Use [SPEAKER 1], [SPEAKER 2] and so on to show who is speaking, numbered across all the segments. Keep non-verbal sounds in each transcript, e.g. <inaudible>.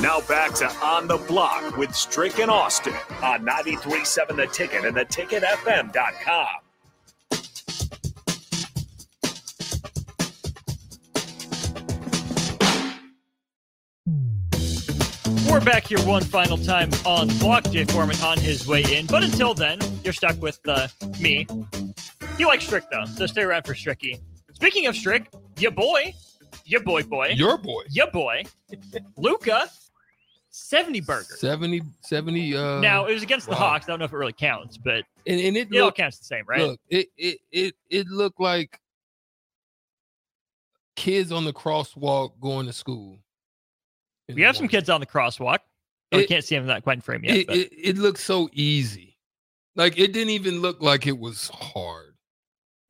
[SPEAKER 1] Now back to On the Block with Strick and Austin on 93.7 The Ticket and theticketfm.com.
[SPEAKER 2] We're back here one final time on block. Jay Foreman on his way in. But until then, you're stuck with uh, me. You like Strick, though, so stay around for Stricky. Speaking of Strick, your boy, your boy, boy,
[SPEAKER 3] Your boy.
[SPEAKER 2] your boy, Luka, 70 burger.
[SPEAKER 3] 70, 70 uh
[SPEAKER 2] now, it was against the
[SPEAKER 3] wow.
[SPEAKER 2] Hawks. I don't know if it really counts, but
[SPEAKER 3] and, and it
[SPEAKER 2] it all counts the same, right?
[SPEAKER 3] look, it, it it it looked like kids on the crosswalk going to school.
[SPEAKER 2] we have some kids on the crosswalk. Oh, we can't see them in that quite frame yet.
[SPEAKER 3] it,
[SPEAKER 2] but
[SPEAKER 3] it, it looked so easy. Like it didn't even look like it was hard.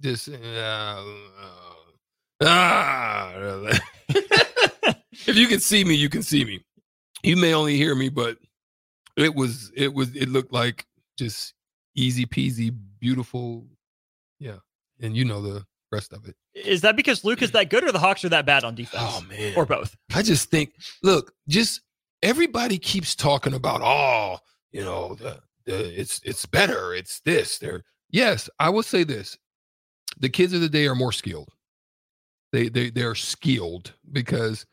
[SPEAKER 3] Just uh, uh, ah. <laughs> if you can see me, you can see me. You may only hear me, but it was it was it looked like just easy peasy, beautiful. Yeah, and you know the rest of it.
[SPEAKER 2] is that because Luke is that good or the Hawks are that bad on defense?
[SPEAKER 3] Oh man,
[SPEAKER 2] Or both?
[SPEAKER 3] I just think, look, just everybody keeps talking about, oh, you know, the, the it's it's better, it's this. They're yes, I will say this: the kids of the day are more skilled. They they they're skilled because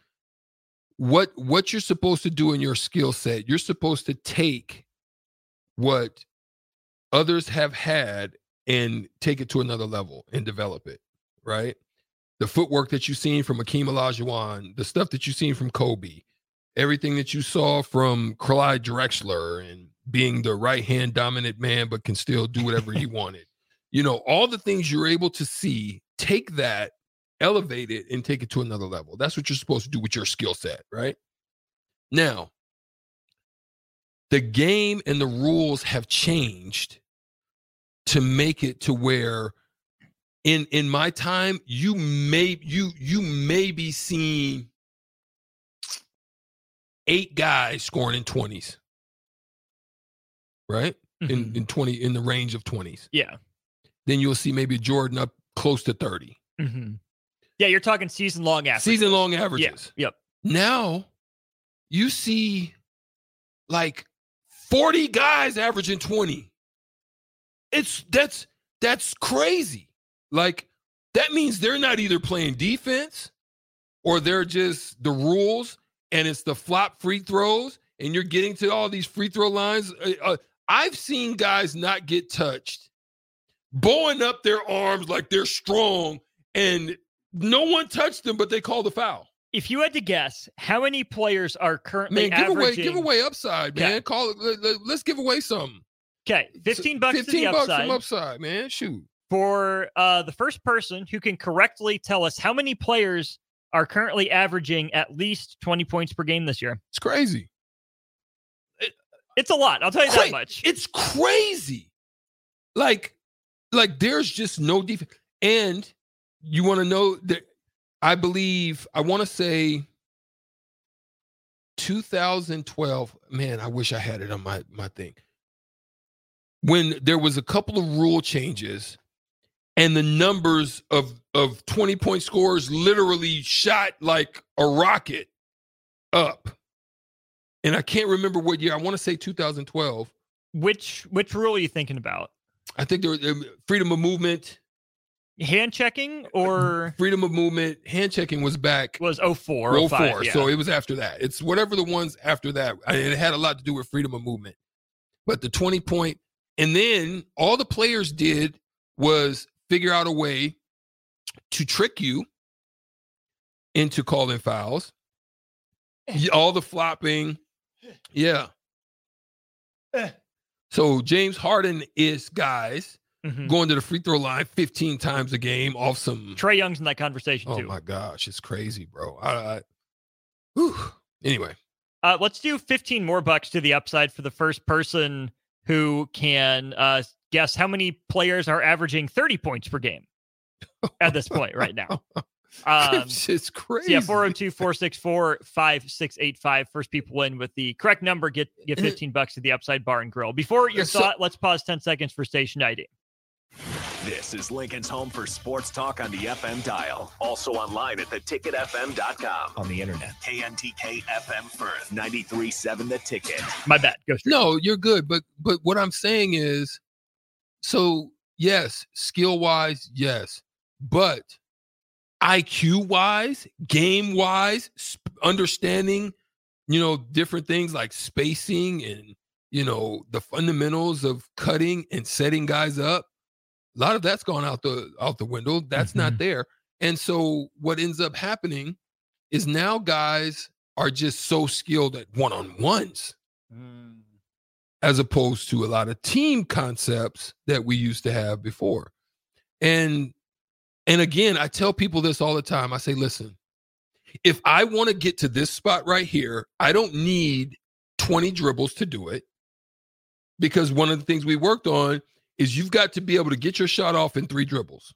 [SPEAKER 3] what what you're supposed to do in your skill set, you're supposed to take what others have had and take it to another level and develop it, right? the footwork that you've seen from Akeem Olajuwon, the stuff that you've seen from Kobe, everything that you saw from Clyde Drexler and being the right hand dominant man, but can still do whatever he <laughs> wanted. You know, all the things you're able to see, take that, elevate it, and take it to another level. That's what you're supposed to do with your skill set, right? Now, the game and the rules have changed to make it to where in in my time you may you you may be seeing eight guys scoring in 20s right in
[SPEAKER 2] Mhm.
[SPEAKER 3] in 20 in the range of 20s
[SPEAKER 2] yeah.
[SPEAKER 3] then you'll see maybe jordan up close to 30
[SPEAKER 2] Mhm. Yeah, you're talking season long average.
[SPEAKER 3] season long averages. Yeah.
[SPEAKER 2] Yep.
[SPEAKER 3] now you see like 40 guys averaging 20 it's that's that's crazy like that means they're not either playing defense or they're just the rules and it's the flop free throws and you're getting to all these free throw lines Uh, uh, i've seen guys not get touched bowing up their arms like they're strong and no one touched them but they called the foul
[SPEAKER 2] If you had to guess, how many players are currently
[SPEAKER 3] Man, give away, give away upside,
[SPEAKER 2] Okay.
[SPEAKER 3] man. Call it. Let, us give away something.
[SPEAKER 2] Okay, fifteen bucks
[SPEAKER 3] Fifteen
[SPEAKER 2] the
[SPEAKER 3] bucks
[SPEAKER 2] upside
[SPEAKER 3] from upside, man. Shoot.
[SPEAKER 2] for uh, the first person who can correctly tell us how many players are currently averaging at least twenty points per game this year.
[SPEAKER 3] It's crazy.
[SPEAKER 2] It's a lot. I'll tell you that much.
[SPEAKER 3] It's crazy. Like, like there's just no defense. And you want to know that I believe I want to say 2012. Man, I wish I had it on my my thing. When there was a couple of rule changes and the numbers of of 20 point scores literally shot like a rocket up. And I can't remember what year. I want to say 2012.
[SPEAKER 2] Which which rule are you thinking about?
[SPEAKER 3] I think there was freedom of movement.
[SPEAKER 2] Hand checking or <laughs>
[SPEAKER 3] freedom of movement, hand checking was back
[SPEAKER 2] was 04, 05, yeah.
[SPEAKER 3] So it was after that. It's whatever the ones after that. I mean, it had a lot to do with freedom of movement. But the 20 point, and then all the players did was figure out a way to trick you into calling fouls. Eh. All the flopping. Eh. Yeah. Eh. So James Harden is guys mm-hmm. going to the free throw line 15 times a game off some
[SPEAKER 2] Trae Young's in that conversation
[SPEAKER 3] oh
[SPEAKER 2] too.
[SPEAKER 3] Oh my gosh, it's crazy, bro. I, I whew. anyway.
[SPEAKER 2] Uh, let's do 15 more bucks to the upside for the first person who can uh, guess how many players are averaging 30 points per game <laughs> at this point right now. <laughs>
[SPEAKER 3] Um, it's crazy.
[SPEAKER 2] So yeah, 402 464 5685. First people in with the correct number get get 15 bucks to the Upside Bar and Grill. Before your so, thought, let's pause 10 seconds for station ID.
[SPEAKER 1] This is Lincoln's home for sports talk on the FM dial. Also online at theticketfm.com.
[SPEAKER 4] On the internet.
[SPEAKER 1] KNTK FM Firth, 93.7 The Ticket.
[SPEAKER 2] My bad. Go straight.
[SPEAKER 3] No, you're good. But but what I'm saying is, so yes, skill wise, yes. But IQ wise, game wise, sp- understanding, you know, different things like spacing and, you know, the fundamentals of cutting and setting guys up. A lot of that's gone out the out the window. That's mm-hmm. not there. And so what ends up happening is now guys are just so skilled at one-on-ones. Mm. As opposed to a lot of team concepts that we used to have before. And and again, I tell people this all the time. I say, listen, if I want to get to this spot right here, I don't need 20 dribbles to do it. Because one of the things we worked on is you've got to be able to get your shot off in three dribbles.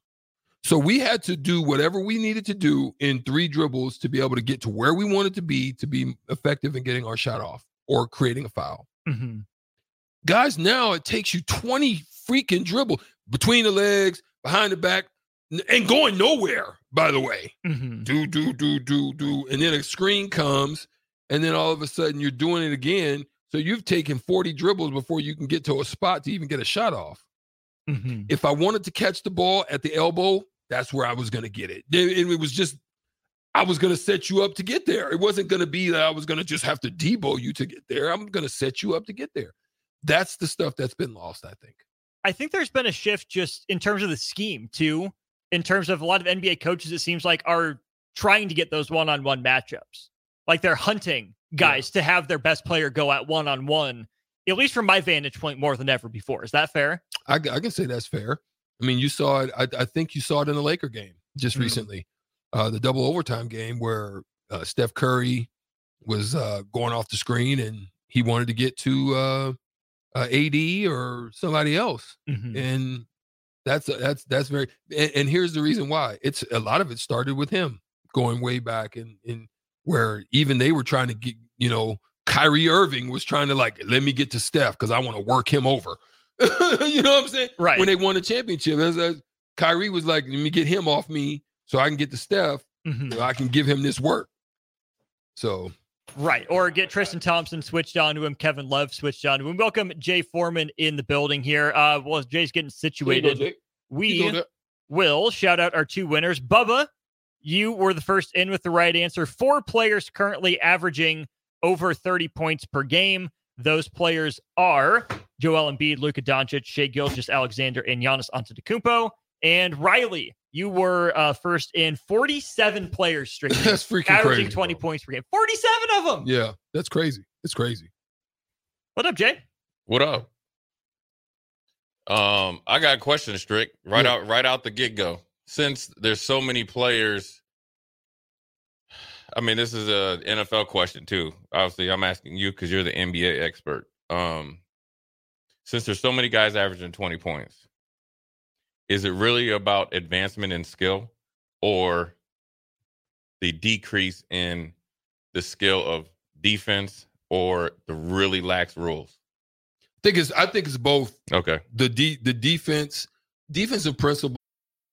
[SPEAKER 3] So we had to do whatever we needed to do in three dribbles to be able to get to where we wanted to be to be effective in getting our shot off or creating a foul. Mm-hmm. Guys, now it takes you 20 freaking dribble between the legs, behind the back, and going nowhere, by the way. Mm-hmm. Do, do, do, do, do. And then a screen comes, and then all of a sudden you're doing it again. So you've taken 40 dribbles before you can get to a spot to even get a shot off. Mm-hmm. If I wanted to catch the ball at the elbow, that's where I was going to get it. And it was just, I was going to set you up to get there. It wasn't going to be that I was going to just have to debo you to get there. I'm going to set you up to get there. That's the stuff that's been lost, I think.
[SPEAKER 2] I think there's been a shift just in terms of the scheme, too in terms of a lot of NBA coaches, it seems like are trying to get those one on one matchups. Like they're hunting guys yeah. to have their best player go at one on one, at least from my vantage point, more than ever before. Is that fair?
[SPEAKER 3] I, I can say that's fair. I mean, you saw it. I, I think you saw it in the Laker game just mm-hmm. recently, uh, the double overtime game where uh, Steph Curry was uh, going off the screen and he wanted to get to uh, uh AD or somebody else, mm-hmm. and that's that's that's very and, and, here's the reason why. It's a lot of it started with him going way back and in where even they were trying to get, you know, Kyrie Irving was trying to like, let me get to Steph because I want to work him over. <laughs> you know what I'm saying?
[SPEAKER 2] Right.
[SPEAKER 3] When they won the championship, Kyrie was like, let me get him off me so I can get to Steph. Mm-hmm. So I can give him this work. So
[SPEAKER 2] Right. Or get Tristan Thompson switched on to him, Kevin Love switched on to him. Welcome Jay Foreman in the building here. Uh well Jay's getting situated. Go, we will shout out our two winners. Bubba, you were the first in with the right answer. Four players currently averaging over 30 points per game. Those players are Joel Embiid, Luka Doncic, Shai Gilgeous, Alexander, and Giannis Antetokounmpo. And Riley, you were uh, first in 47 players <laughs> streaming.
[SPEAKER 3] that's freaking
[SPEAKER 2] averaging
[SPEAKER 3] crazy,
[SPEAKER 2] 20 bro. points per game. 47 of them.
[SPEAKER 3] Yeah, that's crazy. It's crazy.
[SPEAKER 2] What up, Jay?
[SPEAKER 5] What up? Um, I got a question, Strick, right yeah. out right out the get go. Since there's so many players, I mean, this is a NFL question too. Obviously, I'm asking you because you're the NBA expert. Um, since there's so many guys averaging 20 points, is it really about advancement in skill or the decrease in the skill of defense or the really lax rules?
[SPEAKER 3] I think it's I think it's both.
[SPEAKER 5] Okay.
[SPEAKER 3] The de- the defense defensive principle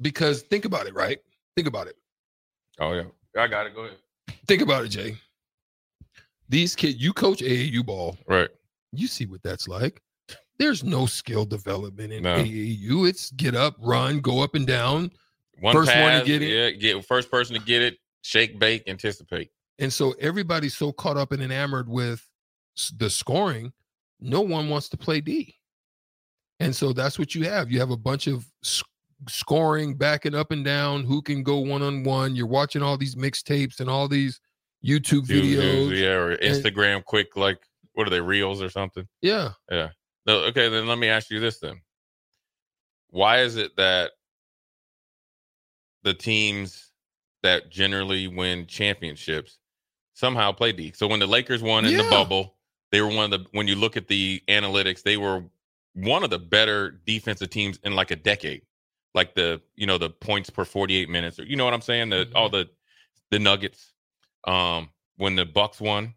[SPEAKER 3] Because think about it, right? Think about it.
[SPEAKER 5] Oh yeah, I got it. Go ahead.
[SPEAKER 3] Think about it, Jay. These kids, you coach AAU ball,
[SPEAKER 5] Right.
[SPEAKER 3] you see what that's like. There's no skill development in
[SPEAKER 5] No.
[SPEAKER 3] AAU. It's get up, run, go up and down.
[SPEAKER 5] One
[SPEAKER 3] First one to get it.
[SPEAKER 5] Yeah, get first person to get it. Shake, bake, anticipate.
[SPEAKER 3] And so everybody's so caught up and enamored with the scoring, no one wants to play D. And so that's what you have. You have a bunch of scoring, backing up and down, who can go one on one. You're watching all these mixtapes and all these YouTube videos.
[SPEAKER 5] yeah, or
[SPEAKER 3] and-
[SPEAKER 5] Instagram quick, like what are they reels or something?
[SPEAKER 3] Yeah. Yeah.
[SPEAKER 5] No, okay, then let me ask you this then. Why is it that the teams that generally win championships somehow play D? So when the Lakers won in the bubble, they were one of the when you look at the analytics, they were one of the better defensive teams in like a decade. Like the, you know, the points per 48 minutes or you know what I'm saying? The all the the Nuggets. Um when the Bucks won,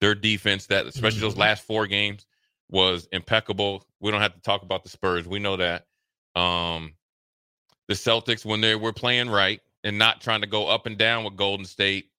[SPEAKER 5] their defense that especially those
[SPEAKER 3] Mhm.
[SPEAKER 5] last four games was impeccable. We don't have to talk about the Spurs. We know that. Um, the Celtics, when they were playing right and not trying to go up and down with Golden State,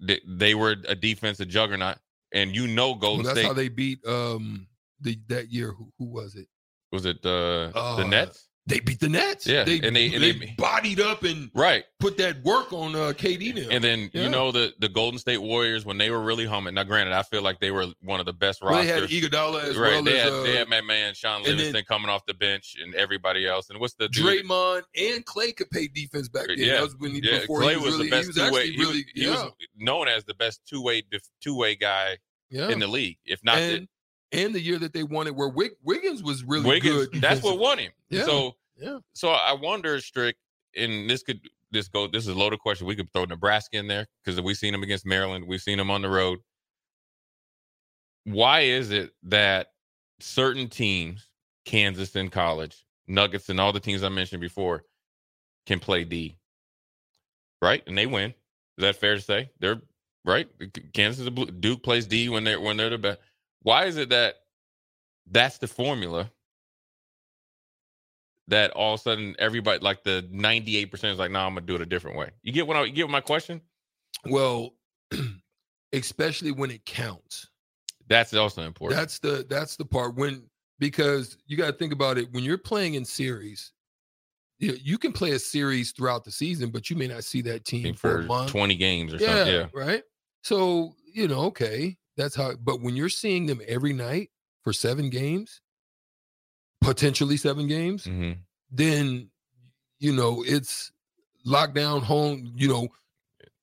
[SPEAKER 5] they, they were a defensive juggernaut. And you know,
[SPEAKER 3] Well,
[SPEAKER 5] Golden
[SPEAKER 3] that's
[SPEAKER 5] State
[SPEAKER 3] how they beat um the that year. Who, who was it?
[SPEAKER 5] was it uh,
[SPEAKER 3] Uh,
[SPEAKER 5] the Nets,
[SPEAKER 3] They beat the Nets.
[SPEAKER 5] Yeah,
[SPEAKER 3] They,
[SPEAKER 5] and they- and
[SPEAKER 3] they,
[SPEAKER 5] they-
[SPEAKER 3] bodied up and
[SPEAKER 5] right?
[SPEAKER 3] put that work on uh, KD now.
[SPEAKER 5] And then
[SPEAKER 3] Yeah.
[SPEAKER 5] you know the the Golden State Warriors when they were really humming. Now, granted, I feel like they were one of the best
[SPEAKER 3] well, they had Iguodala as
[SPEAKER 5] right,
[SPEAKER 3] well
[SPEAKER 5] they
[SPEAKER 3] as
[SPEAKER 5] had,
[SPEAKER 3] uh,
[SPEAKER 5] they had my man
[SPEAKER 3] Shaun then-
[SPEAKER 5] Livingston coming off the bench and everybody else. And what's the dude-
[SPEAKER 3] Draymond and Klay could play defense back then.
[SPEAKER 5] Yeah,
[SPEAKER 3] That was when he,
[SPEAKER 5] Yeah,
[SPEAKER 3] before
[SPEAKER 5] Klay
[SPEAKER 3] he was,
[SPEAKER 5] was,
[SPEAKER 3] really,
[SPEAKER 5] the best
[SPEAKER 3] he was
[SPEAKER 5] two way.
[SPEAKER 3] actually
[SPEAKER 5] He, was,
[SPEAKER 3] really,
[SPEAKER 5] he
[SPEAKER 3] yeah,
[SPEAKER 5] was known as the best two way two way guy
[SPEAKER 3] yeah.
[SPEAKER 5] in the league, if not
[SPEAKER 3] and, and the year that they won it, where Wiggins was really
[SPEAKER 5] Wiggins.
[SPEAKER 3] good.
[SPEAKER 5] That's what won him.
[SPEAKER 3] Yeah,
[SPEAKER 5] So
[SPEAKER 3] yeah.
[SPEAKER 5] So I wonder, Strick, and this could this go. This is a loaded question. We could throw Nebraska in there because we've seen them against Maryland. We've seen them on the road. Why is it that certain teams, Kansas in college, Nuggets, and all the teams I mentioned before, can play D? Right, and they win. Is that fair to say? They're right. Kansas, is a blue- Duke plays D when they're when they're the best. Why is it that that's the formula? That all of a sudden everybody like the ninety eight percent is like, no, nah, I'm gonna do it a different way. You get what I you get my question?
[SPEAKER 3] Well, <clears throat> especially when it counts.
[SPEAKER 5] That's also important.
[SPEAKER 3] That's the that's the part when because you got to think about it when you're playing in series. You, you can play a series throughout the season, but you may not see that team for,
[SPEAKER 5] for twenty games or
[SPEAKER 3] yeah,
[SPEAKER 5] something. Yeah,
[SPEAKER 3] right. So you know, okay, that's how. But when you're seeing them every night for seven games, potentially seven games,
[SPEAKER 5] hmm
[SPEAKER 3] then you know it's lockdown home. You know,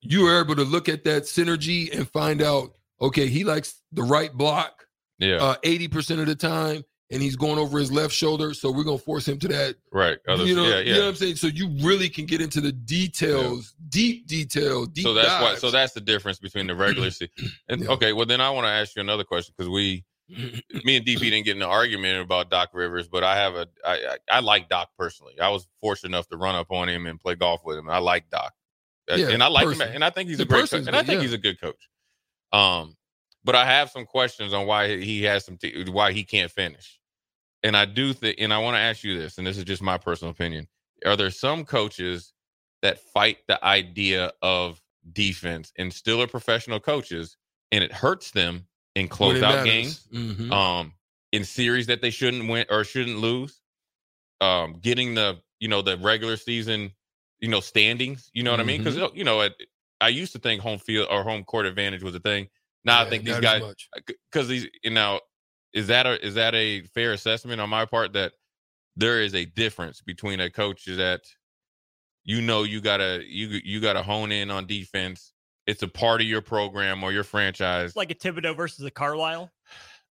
[SPEAKER 3] you are able to look at that synergy and find out. Okay, he likes the right block
[SPEAKER 5] yeah,
[SPEAKER 3] uh, eighty percent of the time, and he's going over his left shoulder. So we're gonna force him to that.
[SPEAKER 5] right. Others,
[SPEAKER 3] you know,
[SPEAKER 5] yeah,
[SPEAKER 3] you know what
[SPEAKER 5] yeah.
[SPEAKER 3] I'm saying. So you really can get into the details, deep detail, deep.
[SPEAKER 5] So that's why. So that's the difference between the regular season. And
[SPEAKER 3] Yeah.
[SPEAKER 5] okay, well then I want to ask you another question because we, me and DP didn't get in an argument about Doc Rivers, but I have a, I, I, I like Doc personally. I was fortunate enough to run up on him and play golf with him. I like Doc,
[SPEAKER 3] Yeah,
[SPEAKER 5] and I like him, and I think he's
[SPEAKER 3] The
[SPEAKER 5] a great, coach, and I think
[SPEAKER 3] yeah.
[SPEAKER 5] he's a good coach. Um, but I have some questions on why he has some, t- why he can't finish, and I do think, and I want to ask you this, and this is just my personal opinion: Are there some coaches that fight the idea of defense and still are professional coaches, and it hurts them in closeout games,
[SPEAKER 3] Mhm.
[SPEAKER 5] um, in series that they shouldn't win or shouldn't lose, um, getting the you know the regular season, you know standings. You know what I mean? Because you know, at, I used to think home field or home court advantage was a thing. Now I think these guys because these you know is that a is that a fair assessment on my part that there is a difference between a coach that you know you gotta you you gotta hone in on defense. It's a part of your program or your franchise.
[SPEAKER 2] Like a Thibodeau versus a Carlisle.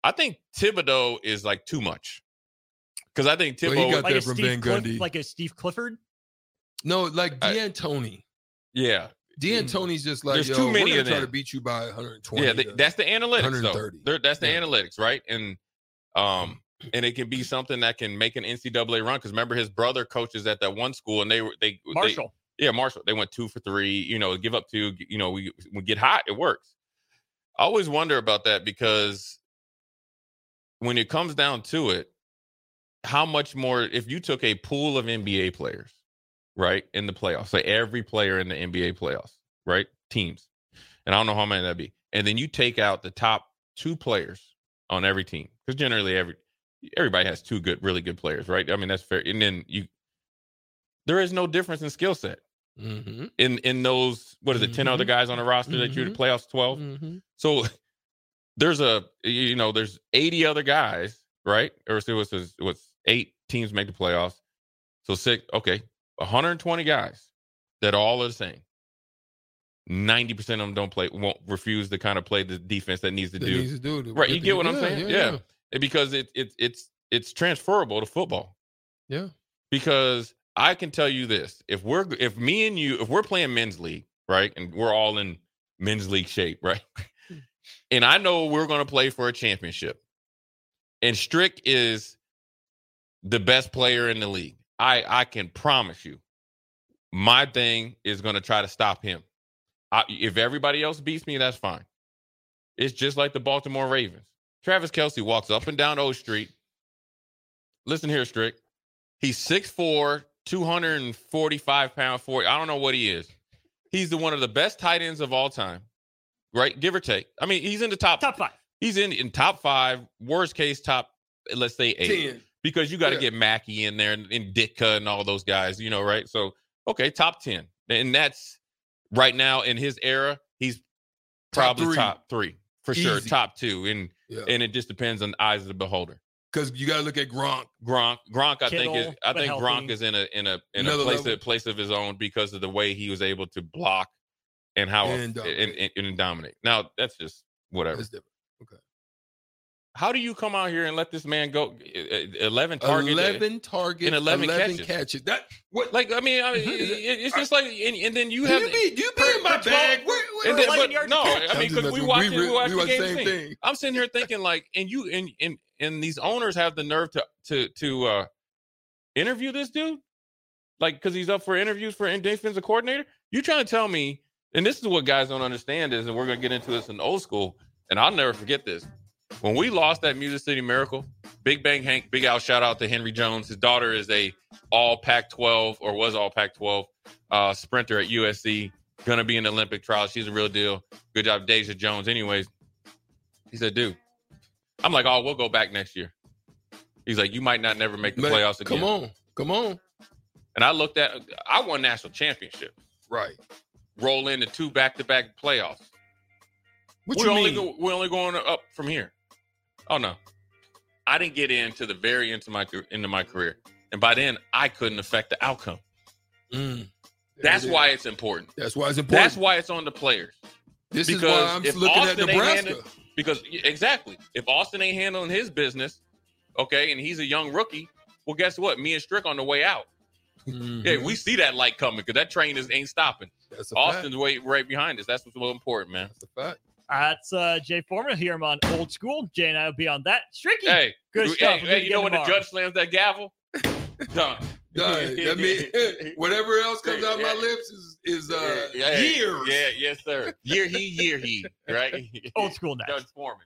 [SPEAKER 5] I think Thibodeau is like too much because I think
[SPEAKER 3] Well,
[SPEAKER 5] Thibodeau.
[SPEAKER 3] got
[SPEAKER 2] Like
[SPEAKER 3] that
[SPEAKER 2] a
[SPEAKER 3] from
[SPEAKER 2] Steve
[SPEAKER 3] Van
[SPEAKER 2] Cliff,
[SPEAKER 3] Gundy.
[SPEAKER 2] like a Steve Clifford.
[SPEAKER 3] No, like
[SPEAKER 5] I-
[SPEAKER 3] D'Antoni.
[SPEAKER 5] yeah,
[SPEAKER 3] D'Antoni's just like
[SPEAKER 5] There's
[SPEAKER 3] Yo,
[SPEAKER 5] too
[SPEAKER 3] we're
[SPEAKER 5] many
[SPEAKER 3] gonna try to beat you by 120.
[SPEAKER 5] yeah. th-
[SPEAKER 3] to-
[SPEAKER 5] that's the analytics, though.
[SPEAKER 3] 130.
[SPEAKER 5] They're- That's the
[SPEAKER 3] Yeah.
[SPEAKER 5] analytics, right? And um, and it can be something that can make an NCAA run. Because remember, his brother coaches at that one school, and they were they they-
[SPEAKER 2] Marshall.
[SPEAKER 5] Yeah, Marshall. They went two for three. You know, give up two. You know, we we get hot. It works. I always wonder about that because when it comes down to it, how much more if you took a pool of NBA players, right, in the playoffs, say every player in the NBA playoffs, right, teams, and I don't know how many that'd be, and then you take out the top two players on every team because generally every everybody has two good, really good players, right? I mean that's fair, and then you there is no difference in skill set
[SPEAKER 3] Mhm,
[SPEAKER 5] in in those what is it 10 other
[SPEAKER 3] Mhm.
[SPEAKER 5] guys on the roster that you're the playoffs 12
[SPEAKER 3] mhm.
[SPEAKER 5] so there's a you know there's 80 other guys right? Or so it was it was eight teams make the playoffs. So six okay 120 guys that all are the same. 90% of them don't play won't refuse to kind of play the defense that needs to
[SPEAKER 3] That
[SPEAKER 5] do
[SPEAKER 3] needs to do to
[SPEAKER 5] right you get what i'm
[SPEAKER 3] yeah,
[SPEAKER 5] saying? yeah, And because it, it it's it's transferable to football.
[SPEAKER 3] Yeah.
[SPEAKER 5] because I can tell you this: if we're if me and you if we're playing men's league, right, and we're all in men's league shape, right, hmm. <laughs> and I know we're going to play for a championship, and Strick is the best player in the league, I I can promise you, my thing is going to try to stop him. I, if everybody else beats me, that's fine. It's just like the Baltimore Ravens. Travis Kelce walks up and down O Street. Listen here, Strick. He's 6'4, 245 pound 40. I don't know what he is. He's the one of the best tight ends of all time. Right? Give or take. I mean, he's in the top
[SPEAKER 2] Top five.
[SPEAKER 5] he's in in top five, worst case top, let's say eight.
[SPEAKER 3] Ten.
[SPEAKER 5] Because you got to
[SPEAKER 3] Yeah.
[SPEAKER 5] get Mackey in there and, and Ditka and all those guys, you know, right? So okay, top 10. And that's right now in his era, he's
[SPEAKER 3] Top
[SPEAKER 5] probably
[SPEAKER 3] three.
[SPEAKER 5] top three for sure, top two. And
[SPEAKER 3] Yeah.
[SPEAKER 5] and it just depends on the eyes of the beholder.
[SPEAKER 3] Because you got to look at Gronk.
[SPEAKER 5] Gronk, Gronk, I think is I
[SPEAKER 2] but
[SPEAKER 5] think Gronk is in a in a in
[SPEAKER 3] Another
[SPEAKER 5] a place
[SPEAKER 3] level.
[SPEAKER 5] a place of his own because of the way he was able to block and how
[SPEAKER 3] And
[SPEAKER 5] and,
[SPEAKER 3] dominate.
[SPEAKER 5] and, and dominate. Now that's just whatever.
[SPEAKER 3] That's different.
[SPEAKER 5] How do you come out here and let this man go eleven targets?
[SPEAKER 3] 11 targets,
[SPEAKER 5] and 11
[SPEAKER 3] 11,
[SPEAKER 5] catches.
[SPEAKER 3] catches. That what?
[SPEAKER 5] Like I mean, I mean it- it- it's just like and, and then you
[SPEAKER 3] You,
[SPEAKER 5] have
[SPEAKER 3] you be you be
[SPEAKER 5] per-
[SPEAKER 3] in my
[SPEAKER 5] per
[SPEAKER 3] bag.
[SPEAKER 5] 12
[SPEAKER 3] Where, where,
[SPEAKER 5] and then, but no. I mean because we
[SPEAKER 3] messing-
[SPEAKER 5] watch
[SPEAKER 3] we
[SPEAKER 5] it, we
[SPEAKER 3] re-
[SPEAKER 5] watch
[SPEAKER 3] we
[SPEAKER 5] the
[SPEAKER 3] watch the
[SPEAKER 5] game
[SPEAKER 3] same
[SPEAKER 5] thing.
[SPEAKER 3] thing.
[SPEAKER 5] I'm sitting here thinking like, and you and and and these owners have the nerve to to to uh interview this dude, like because he's up for interviews for defensive coordinator. You trying to tell me? And this is what guys don't understand is, and we're gonna get into this in old school, and I'll never forget this. When we lost that Music City Miracle, Big Bang Hank, big out shout out to Henry Jones. His daughter is a all Pac 12 or was all Pac 12 uh, sprinter at USC, gonna be in the Olympic trials. She's a real deal. Good job, Deja Jones. Anyways, he said, dude, I'm like, oh, we'll go back next year. He's like, you might not never make the
[SPEAKER 3] Man,
[SPEAKER 5] playoffs again.
[SPEAKER 3] Come on, come on.
[SPEAKER 5] And I looked at, I won national championship.
[SPEAKER 3] Right.
[SPEAKER 5] Roll into two back to back playoffs.
[SPEAKER 3] What
[SPEAKER 5] we
[SPEAKER 3] you
[SPEAKER 5] only
[SPEAKER 3] mean?
[SPEAKER 5] go, we're only going up from here. Oh no, I didn't get into the very into my into my career, and by then I couldn't affect the outcome.
[SPEAKER 3] Mm.
[SPEAKER 5] That's
[SPEAKER 3] it
[SPEAKER 5] why it's important.
[SPEAKER 3] That's why it's important.
[SPEAKER 5] That's why it's on the players.
[SPEAKER 3] this is why I'm looking
[SPEAKER 5] Austin
[SPEAKER 3] at Nebraska.
[SPEAKER 5] handed- Because exactly, if Austin ain't handling his business, okay, and he's a young rookie, well, guess what? Me and Strick on the way out.
[SPEAKER 3] Mhm.
[SPEAKER 5] Yeah, we see that light coming because that train is ain't stopping.
[SPEAKER 3] That's a fact.
[SPEAKER 5] Austin's way right behind us. That's what's so important, man.
[SPEAKER 3] That's a fact.
[SPEAKER 2] That's uh, Jay Foreman here. I'm on old school. Jay and I will be on that. Stricky.
[SPEAKER 5] Hey,
[SPEAKER 2] Good
[SPEAKER 5] hey,
[SPEAKER 2] stuff. We'll
[SPEAKER 5] hey, you know
[SPEAKER 2] again
[SPEAKER 5] when the judge slams that gavel? <laughs> Done.
[SPEAKER 3] Done. I <laughs> mean, <laughs> whatever else comes out my lips is is uh
[SPEAKER 5] Yeah,
[SPEAKER 3] years.
[SPEAKER 5] Yeah, yes, sir. Year he, year he, right? <laughs>
[SPEAKER 2] Old school next.
[SPEAKER 5] Judge Foreman.